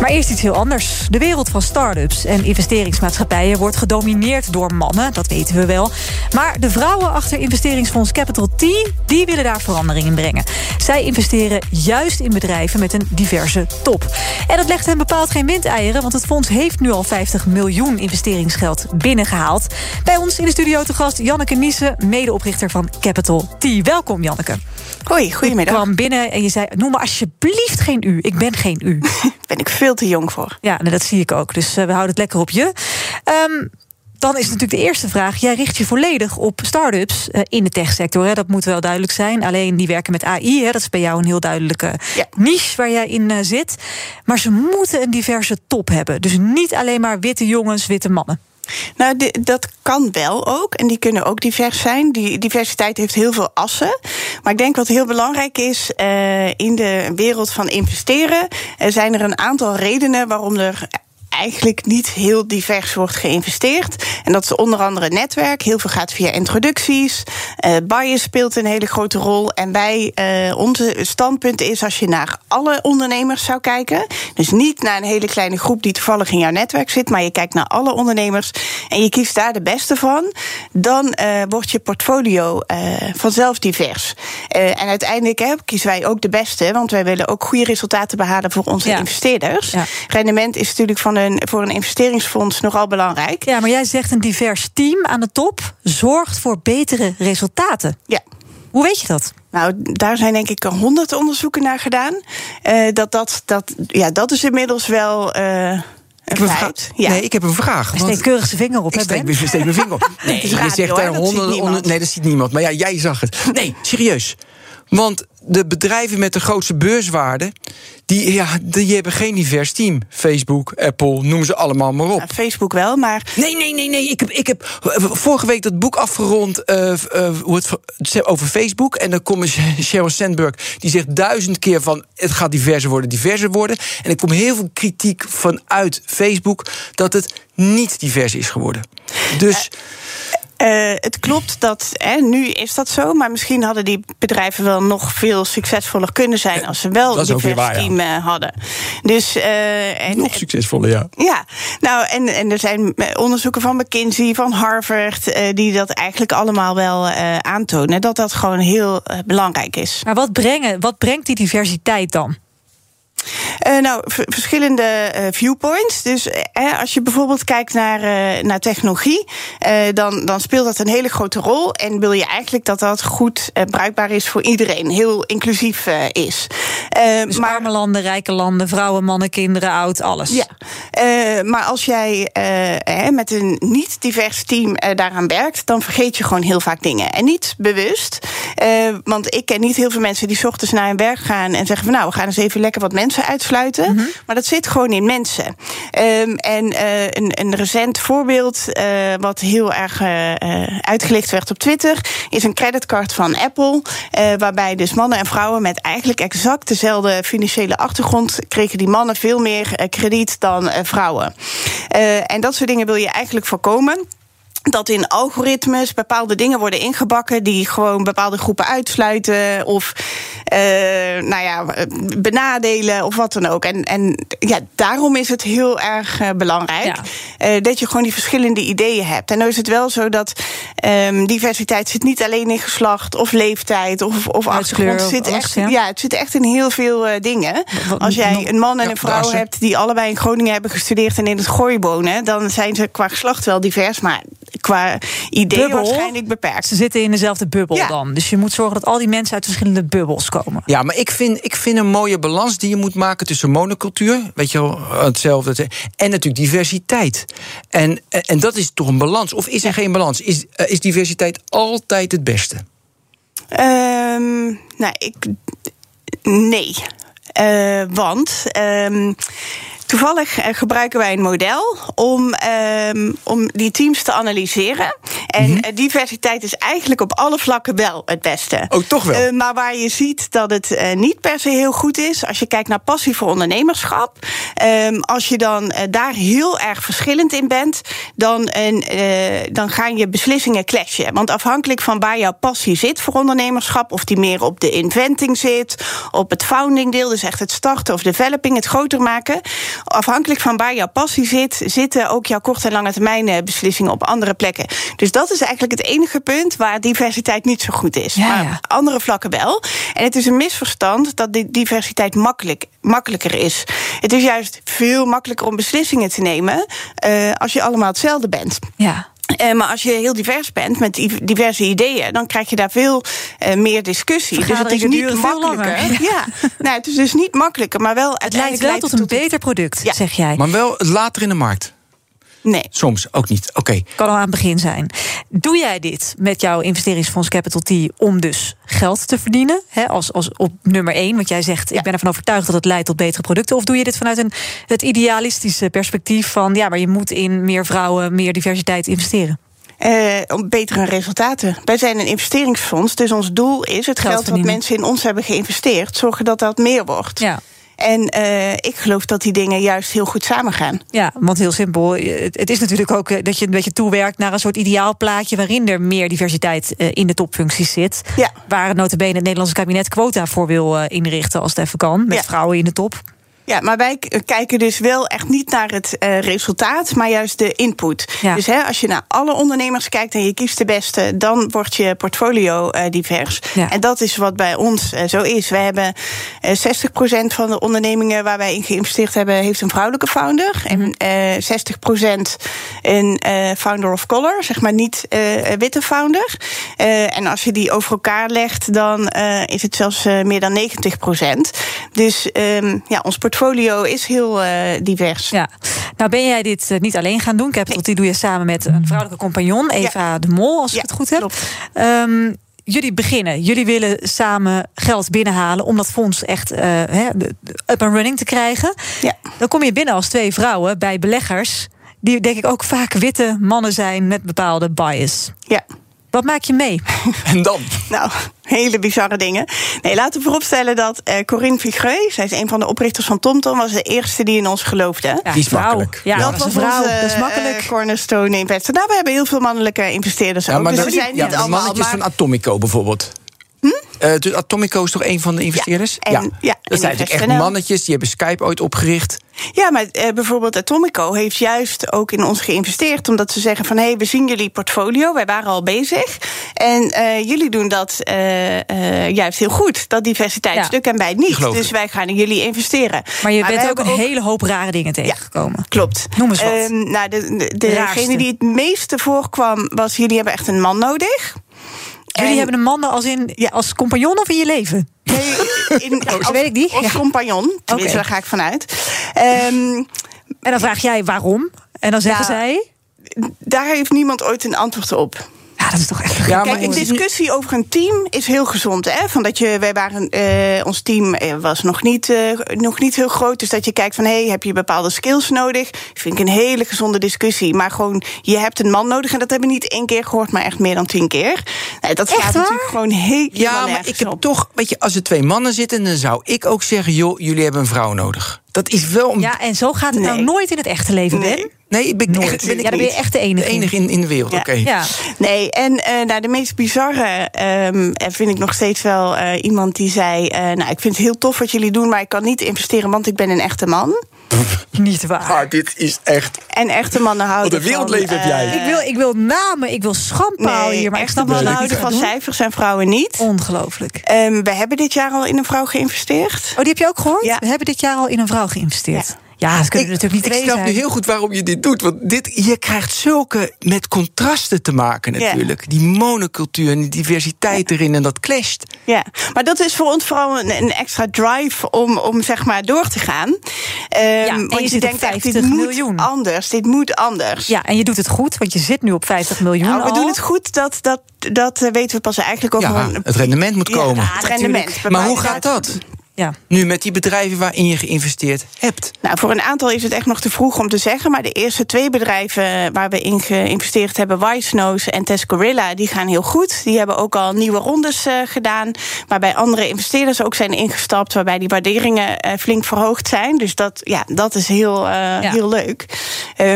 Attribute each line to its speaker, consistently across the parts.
Speaker 1: Maar eerst iets heel anders. De wereld van start-ups en investeringsmaatschappijen wordt gedomineerd door mannen, dat weten we wel. Maar de vrouwen achter investeringsfonds Capital T, die willen daar verandering in brengen. Zij investeren juist in bedrijven met een diverse top. En dat legt hen bepaald geen windeieren, want het fonds heeft nu al 50 miljoen investeringsgeld binnengehaald. Bij ons in de studio te gast Janneke Niesen, medeoprichter van Capital T. Welkom Janneke.
Speaker 2: Hoi, goedemiddag.
Speaker 1: Je kwam binnen en je zei, noem me alsjeblieft geen u. Ik ben geen u.
Speaker 2: ben ik veel te jong voor.
Speaker 1: Ja, nou, dat zie ik ook. Dus uh, we houden het lekker op je. Um, dan is natuurlijk de eerste vraag. Jij richt je volledig op start-ups uh, in de techsector. Hè? Dat moet wel duidelijk zijn. Alleen die werken met AI. Hè? Dat is bij jou een heel duidelijke ja. niche waar jij in uh, zit. Maar ze moeten een diverse top hebben. Dus niet alleen maar witte jongens, witte mannen.
Speaker 2: Nou, die, dat kan wel ook. En die kunnen ook divers zijn. Die diversiteit heeft heel veel assen. Maar ik denk wat heel belangrijk is uh, in de wereld van investeren, uh, zijn er een aantal redenen waarom er eigenlijk niet heel divers wordt geïnvesteerd. En dat is onder andere netwerk. Heel veel gaat via introducties. Uh, bias speelt een hele grote rol. En wij, uh, onze standpunt is als je naar alle ondernemers zou kijken. Dus niet naar een hele kleine groep die toevallig in jouw netwerk zit. Maar je kijkt naar alle ondernemers. En je kiest daar de beste van. Dan uh, wordt je portfolio vanzelf divers. en uiteindelijk hè, kiezen wij ook de beste. Want wij willen ook goede resultaten behalen voor onze ja. investeerders. Ja. Rendement is natuurlijk van een, voor een investeringsfonds nogal belangrijk.
Speaker 1: Ja, maar jij zegt een divers team aan de top zorgt voor betere resultaten.
Speaker 2: Ja.
Speaker 1: Hoe weet je dat?
Speaker 2: Nou, daar zijn denk ik honderd onderzoeken naar gedaan. Uh, dat, dat, dat, ja, dat is inmiddels wel. Uh,
Speaker 3: ik heb, een ja. nee, ik heb een vraag.
Speaker 1: Steek keurig zijn vinger op,
Speaker 3: ik steek, ik steek mijn vinger op. Nee, je zegt daar honderden... Nee, dat ziet niemand. Maar ja, jij zag het. Nee, serieus. Want de bedrijven met de grootste beurswaarde, die, ja, die hebben geen divers team. Facebook, Apple, noem ze allemaal maar op. Ja,
Speaker 2: Facebook wel, maar.
Speaker 3: Nee, nee, nee, nee. Ik heb, ik heb vorige week dat boek afgerond uh, uh, het, over Facebook. En dan komt Sheryl Sandberg, die zegt duizend keer van het gaat diverser worden, diverser worden. En ik kom heel veel kritiek vanuit Facebook dat het niet divers is geworden. Dus. Uh,
Speaker 2: uh, het klopt dat, hè, nu is dat zo, maar misschien hadden die bedrijven wel nog veel succesvoller kunnen zijn als ze wel een divers team ja. hadden. Dus, uh,
Speaker 3: en, nog succesvoller, ja.
Speaker 2: Ja, nou, en, en er zijn onderzoeken van McKinsey, van Harvard, uh, die dat eigenlijk allemaal wel aantonen, dat dat gewoon heel belangrijk is.
Speaker 1: Maar wat, brengen, wat brengt die diversiteit dan?
Speaker 2: Uh, nou, verschillende uh, viewpoints. Dus uh, als je bijvoorbeeld kijkt naar, naar technologie, dan, dan speelt dat een hele grote rol. En wil je eigenlijk dat dat goed bruikbaar is voor iedereen, heel inclusief is.
Speaker 1: Dus maar, arme landen, rijke landen, vrouwen, mannen, kinderen, oud, alles.
Speaker 2: Ja, maar als jij met een niet divers team daaraan werkt, dan vergeet je gewoon heel vaak dingen. En niet bewust, want ik ken niet heel veel mensen die ochtends naar hun werk gaan en zeggen van nou, we gaan eens even lekker wat mensen uitsluiten. Mm-hmm. Maar dat zit gewoon in mensen. Um, en uh, een, een recent voorbeeld, uh, wat heel erg uh, uitgelicht werd op Twitter, is een creditcard van Apple. waarbij dus mannen en vrouwen met eigenlijk exact dezelfde financiële achtergrond kregen die mannen veel meer krediet dan vrouwen. en dat soort dingen wil je eigenlijk voorkomen dat in algoritmes bepaalde dingen worden ingebakken die gewoon bepaalde groepen uitsluiten of uh, nou ja, benadelen of wat dan ook. En, en ja, daarom is het heel erg uh, belangrijk ja. uh, dat je gewoon die verschillende ideeën hebt. En dan is het wel zo dat um, diversiteit zit niet alleen in geslacht of leeftijd of, of achtergrond. Het zit, echt, ja. ja. het zit echt in heel veel dingen. Als jij een man en een vrouw hebt die allebei in Groningen hebben gestudeerd en in het gooi wonen, dan zijn ze qua geslacht wel divers, maar qua idee bubbel. waarschijnlijk beperkt.
Speaker 1: Ze zitten in dezelfde bubbel ja. dan. Dus je moet zorgen dat al die mensen uit verschillende bubbels komen.
Speaker 3: Ja, maar ik vind, ik vind een mooie balans die je moet maken tussen monocultuur, weet je wel, hetzelfde, en natuurlijk diversiteit. En, en dat is toch een balans? Of is er geen balans? Is, is diversiteit altijd het beste?
Speaker 2: Um, nou, ik. Nee. Uh, want. Um, toevallig eh, gebruiken wij een model om, ehm, om die teams te analyseren. En
Speaker 3: Mhm.
Speaker 2: eh, diversiteit is eigenlijk op alle vlakken wel het beste.
Speaker 3: Oh, toch wel?
Speaker 2: Eh, maar waar je ziet dat het eh, niet per se heel goed is, als je kijkt naar passie voor ondernemerschap, ehm, als je dan daar heel erg verschillend in bent, dan, dan gaan je beslissingen clashen. Want afhankelijk van waar jouw passie zit voor ondernemerschap, of die meer op de inventing zit, op het founding deel, dus echt het starten of developing, het groter maken, afhankelijk van waar jouw passie zit, zitten ook jouw korte en lange termijn beslissingen op andere plekken. Dus dat is eigenlijk het enige punt waar diversiteit niet zo goed is.
Speaker 1: Ja,
Speaker 2: maar
Speaker 1: ja.
Speaker 2: andere vlakken wel. En het is een misverstand dat die diversiteit makkelijk, makkelijker is. Het is juist veel makkelijker om beslissingen te nemen eh, als je allemaal hetzelfde bent.
Speaker 1: Ja.
Speaker 2: Eh, maar als je heel divers bent met di- diverse ideeën, dan krijg je daar veel eh, meer discussie. Dus het is niet makkelijker. Ja, nou, het is dus niet makkelijker, maar wel
Speaker 1: Het leidt wel tot een beter product,
Speaker 2: Ja.
Speaker 1: zeg jij.
Speaker 3: Maar wel later in de markt.
Speaker 2: Nee.
Speaker 3: Soms ook niet. Oké.
Speaker 1: Kan al aan het begin zijn. Doe jij dit met jouw investeringsfonds Capital T om dus geld te verdienen? Hè, als, als op nummer één, want jij zegt: ik ben ervan overtuigd dat het leidt tot betere producten. Of doe je dit vanuit een, het idealistische perspectief van ja, maar je moet in meer vrouwen, meer diversiteit investeren?
Speaker 2: Eh, om betere resultaten. Wij zijn een investeringsfonds, dus ons doel is het
Speaker 1: Geld
Speaker 2: geld, wat mensen in ons hebben geïnvesteerd, zorgen dat dat meer wordt.
Speaker 1: Ja.
Speaker 2: En eh, ik geloof dat die dingen juist heel goed samengaan.
Speaker 1: Ja, want heel simpel. Het, het is natuurlijk ook eh, dat je een beetje toewerkt naar een soort ideaal plaatje waarin er meer diversiteit eh, in de topfuncties zit.
Speaker 2: Ja.
Speaker 1: Waar het notabene het Nederlandse kabinet quota voor wil eh, inrichten als het even kan. Met
Speaker 2: Ja.
Speaker 1: vrouwen in de top.
Speaker 2: Ja, maar wij kijken dus wel echt niet naar het eh, resultaat, maar juist de input.
Speaker 1: Ja.
Speaker 2: Dus hè, als je naar alle ondernemers kijkt en je kiest de beste, dan wordt je portfolio eh, divers.
Speaker 1: Ja.
Speaker 2: En dat is wat bij ons eh, zo is. Wij hebben eh 60% van de ondernemingen waar wij in geïnvesteerd hebben, heeft een vrouwelijke founder. En eh 60% een eh, founder of color, zeg maar niet een witte founder. En als je die over elkaar legt, dan is het zelfs meer dan 90%. Dus ehm, ja, ons portfolio is heel eh, divers.
Speaker 1: Ja, nou ben jij dit eh, niet alleen gaan doen. Capital T doe je samen met een vrouwelijke compagnon, Eva de Mol, als ik
Speaker 2: Ja,
Speaker 1: het goed heb. Ehm, jullie beginnen. Jullie willen samen geld binnenhalen om dat fonds echt de up and running te krijgen.
Speaker 2: Ja.
Speaker 1: Dan kom je binnen als twee vrouwen bij beleggers. Die denk ik ook vaak witte mannen zijn met bepaalde bias.
Speaker 2: Ja.
Speaker 1: Wat maak je mee?
Speaker 3: En dan?
Speaker 2: Nou, hele bizarre dingen. Nee, laten we vooropstellen dat eh, Corinne Vigreux, zij is een van de oprichters van TomTom, was de eerste die in ons geloofde.
Speaker 1: Ja,
Speaker 3: Die is
Speaker 1: vrouw.
Speaker 3: makkelijk.
Speaker 1: Ja,
Speaker 3: Ja,
Speaker 1: dat een vrouw.
Speaker 2: onze,
Speaker 1: dat is makkelijk.
Speaker 2: eh, cornerstone investor. Nou, we hebben heel veel mannelijke investeerders ook. dus
Speaker 3: dat-
Speaker 2: we zijn
Speaker 3: ja,
Speaker 2: niet
Speaker 3: de
Speaker 2: allemaal.
Speaker 3: mannetjes
Speaker 2: Maar,
Speaker 3: van Atomico bijvoorbeeld. Eh, dus Atomico is toch een van de investeerders?
Speaker 2: en- ja,
Speaker 3: dat zijn natuurlijk echt mannetjes. Die hebben Skype ooit opgericht.
Speaker 2: ja, maar eh, bijvoorbeeld Atomico heeft juist ook in ons geïnvesteerd. Omdat ze zeggen van, hé, hey, we zien jullie portfolio. Wij waren al bezig. En eh, jullie doen dat eh, eh, juist heel goed. Dat diversiteitsstuk en wij niet. Dus wij gaan in jullie investeren.
Speaker 1: Maar je bent ook een hele hoop rare dingen tegengekomen.
Speaker 2: Klopt.
Speaker 1: Noem eens wat.
Speaker 2: Ehm, nou, de, de,
Speaker 1: De raarste.
Speaker 2: degene die het meeste voorkwam was... jullie hebben echt een man nodig.
Speaker 1: Jullie
Speaker 2: En-
Speaker 1: hebben een man als, in,
Speaker 2: Ja.
Speaker 1: als compagnon of in je leven?
Speaker 2: Nee, in,
Speaker 1: dat weet ik niet.
Speaker 2: Als
Speaker 1: Ja.
Speaker 2: compagnon, tenminste, daar ga ik vanuit. Ehm,
Speaker 1: En dan vraag jij waarom. En dan zeggen
Speaker 2: Ja.
Speaker 1: zij...
Speaker 2: daar heeft niemand ooit een antwoord op.
Speaker 1: Ja, dat is toch echt...
Speaker 3: Ja,
Speaker 2: Kijk,
Speaker 3: het
Speaker 2: discussie over een team is heel gezond. Hè? Van dat je, wij waren, eh, ons team eh, was nog niet, eh, nog niet heel groot. Dus dat je kijkt van, hey, heb je bepaalde skills nodig? Vind ik een hele gezonde discussie. Maar gewoon, je hebt een man nodig. En dat hebben we niet één keer gehoord, maar echt meer dan tien keer. Nee, dat
Speaker 1: Echt
Speaker 2: gaat
Speaker 1: waar?
Speaker 2: natuurlijk gewoon helemaal
Speaker 3: Ja, maar
Speaker 2: nergens
Speaker 3: ik heb
Speaker 2: op.
Speaker 3: toch, weet je, als er twee mannen zitten, dan zou ik ook zeggen: joh, jullie hebben een vrouw nodig. Dat is wel een.
Speaker 1: Ja, en zo gaat het nou
Speaker 2: Nee.
Speaker 1: nooit in het echte leven, Ben.
Speaker 2: Nee.
Speaker 3: nee, ben ik
Speaker 1: Nooit.
Speaker 3: echt, ben ik
Speaker 1: ja, dan ben je echt de enige.
Speaker 3: de enige in, in de wereld.
Speaker 2: Ja.
Speaker 3: Oké.
Speaker 1: Ja.
Speaker 2: Nee, en eh, nou, de meest bizarre ehm, vind ik nog steeds wel eh, iemand die zei... eh, nou, ik vind het heel tof wat jullie doen, maar ik kan niet investeren... want ik ben een echte man.
Speaker 1: Niet waar.
Speaker 3: Maar dit is echt.
Speaker 2: En echte mannen houden
Speaker 3: Wat een wereldleven
Speaker 2: van,
Speaker 3: heb jij.
Speaker 2: eh,
Speaker 1: Ik wil, ik wil namen, ik wil schandpaal
Speaker 2: nee,
Speaker 1: hier, maar ik
Speaker 2: echte mannen houden van
Speaker 1: doen.
Speaker 2: cijfers en vrouwen niet.
Speaker 1: Ongelooflijk.
Speaker 2: Ehm, we hebben dit jaar al in een vrouw geïnvesteerd.
Speaker 1: Oh, die heb je ook gehoord?
Speaker 2: Ja.
Speaker 1: We hebben dit jaar al in een vrouw geïnvesteerd.
Speaker 2: Ja.
Speaker 1: Ja, dat kunnen
Speaker 3: Ik,
Speaker 1: we natuurlijk niet
Speaker 3: ik snap nu heel goed waarom je dit doet. Want dit, je krijgt zulke met contrasten te maken
Speaker 2: Ja.
Speaker 3: natuurlijk. Die monocultuur en die diversiteit erin en dat clasht.
Speaker 2: Ja, maar dat is voor ons vooral een, een extra drive om, om zeg maar door te gaan. Ehm,
Speaker 1: en je
Speaker 2: want je,
Speaker 1: zit op
Speaker 2: denkt echt, dit
Speaker 1: 50
Speaker 2: moet anders, dit moet anders.
Speaker 1: Ja, en je doet het goed, want je zit nu op 50 miljoen
Speaker 2: Nou, we
Speaker 1: al.
Speaker 2: doen het goed, dat, dat, dat eh, weten we pas eigenlijk over
Speaker 3: Ja,
Speaker 2: een...
Speaker 3: het rendement moet komen.
Speaker 2: het rendement.
Speaker 3: Maar hoe gaat dat?
Speaker 1: Ja.
Speaker 3: nu met die bedrijven waarin je geïnvesteerd hebt?
Speaker 2: Nou, voor een aantal is het echt nog te vroeg om te zeggen. Maar de eerste twee bedrijven waar we in geïnvesteerd hebben, Wise Nose en Tescorilla, die gaan heel goed. Die hebben ook al nieuwe rondes uh, gedaan. Waarbij andere investeerders ook zijn ingestapt. Waarbij die waarderingen uh, flink verhoogd zijn. Dus dat, ja, dat is heel, uh, ja. heel leuk.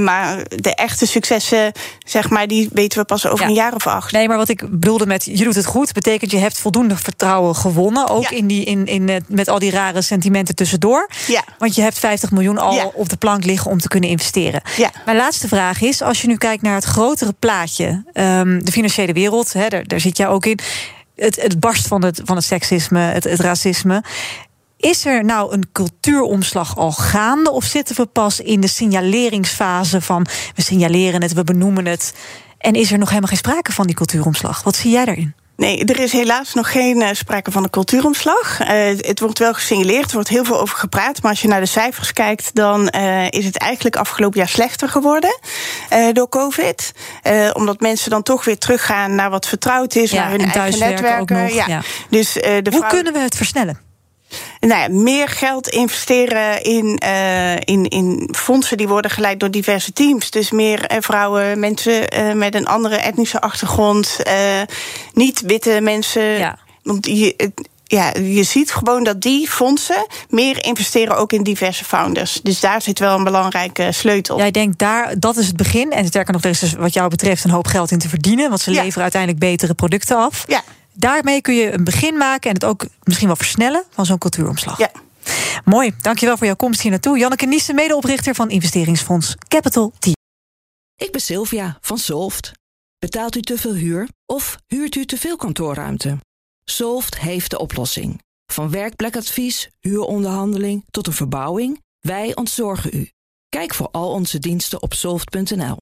Speaker 2: maar de echte successen, zeg maar, die weten we pas over
Speaker 1: Ja.
Speaker 2: een jaar of acht.
Speaker 1: Nee, maar wat ik bedoelde met je doet het goed, betekent je hebt voldoende vertrouwen gewonnen. Ook
Speaker 2: Ja.
Speaker 1: in die, in, in, het- met al die rare sentimenten tussendoor.
Speaker 2: Ja.
Speaker 1: Want je hebt 50 miljoen al
Speaker 2: Ja.
Speaker 1: op de plank liggen om te kunnen investeren.
Speaker 2: Ja.
Speaker 1: Mijn laatste vraag is: als je nu kijkt naar het grotere plaatje, ehm, de financiële wereld, hè, daar, daar zit jij ook in. Het, het barst van het, van het seksisme, het, het racisme. Is er nou een cultuuromslag al gaande? Of zitten we pas in de signaleringsfase van we signaleren het, we benoemen het? En is er nog helemaal geen sprake van die cultuuromslag? Wat zie jij daarin?
Speaker 2: Nee, er is helaas nog geen uh, sprake van een cultuuromslag. Uh, het wordt wel gesignaleerd, er wordt heel veel over gepraat. Maar als je naar de cijfers kijkt, dan uh, is het eigenlijk afgelopen jaar slechter geworden door COVID. omdat mensen dan toch weer teruggaan naar wat vertrouwd is,
Speaker 1: Ja,
Speaker 2: naar hun
Speaker 1: en
Speaker 2: eigen netwerken.
Speaker 1: nog, ja.
Speaker 2: Dus, de
Speaker 1: Hoe
Speaker 2: vrouw...
Speaker 1: kunnen we het versnellen?
Speaker 2: Nou ja, meer geld investeren in, uh, in, in fondsen die worden geleid door diverse teams. Dus meer uh, vrouwen, mensen uh, met een andere etnische achtergrond, niet witte mensen.
Speaker 1: Ja.
Speaker 2: Want je, ja, je ziet gewoon dat die fondsen meer investeren ook in diverse founders. Dus daar zit wel een belangrijke sleutel.
Speaker 1: Jij denkt daar, dat is het begin. En sterker nog, er is dus wat jou betreft een hoop geld in te verdienen. Want ze
Speaker 2: Ja.
Speaker 1: leveren uiteindelijk betere producten af.
Speaker 2: Ja.
Speaker 1: Daarmee kun je een begin maken en het ook misschien wel versnellen van zo'n cultuuromslag.
Speaker 2: Ja.
Speaker 1: Mooi, dankjewel voor jouw komst hier naartoe. Janneke Niesen, medeoprichter van investeringsfonds Capital T.
Speaker 4: Ik ben Sylvia van Solft. Betaalt u te veel huur of huurt u te veel kantoorruimte? Solft heeft de oplossing. Van werkplekadvies, huuronderhandeling tot een verbouwing, wij ontzorgen u. Kijk voor al onze diensten op soft.nl.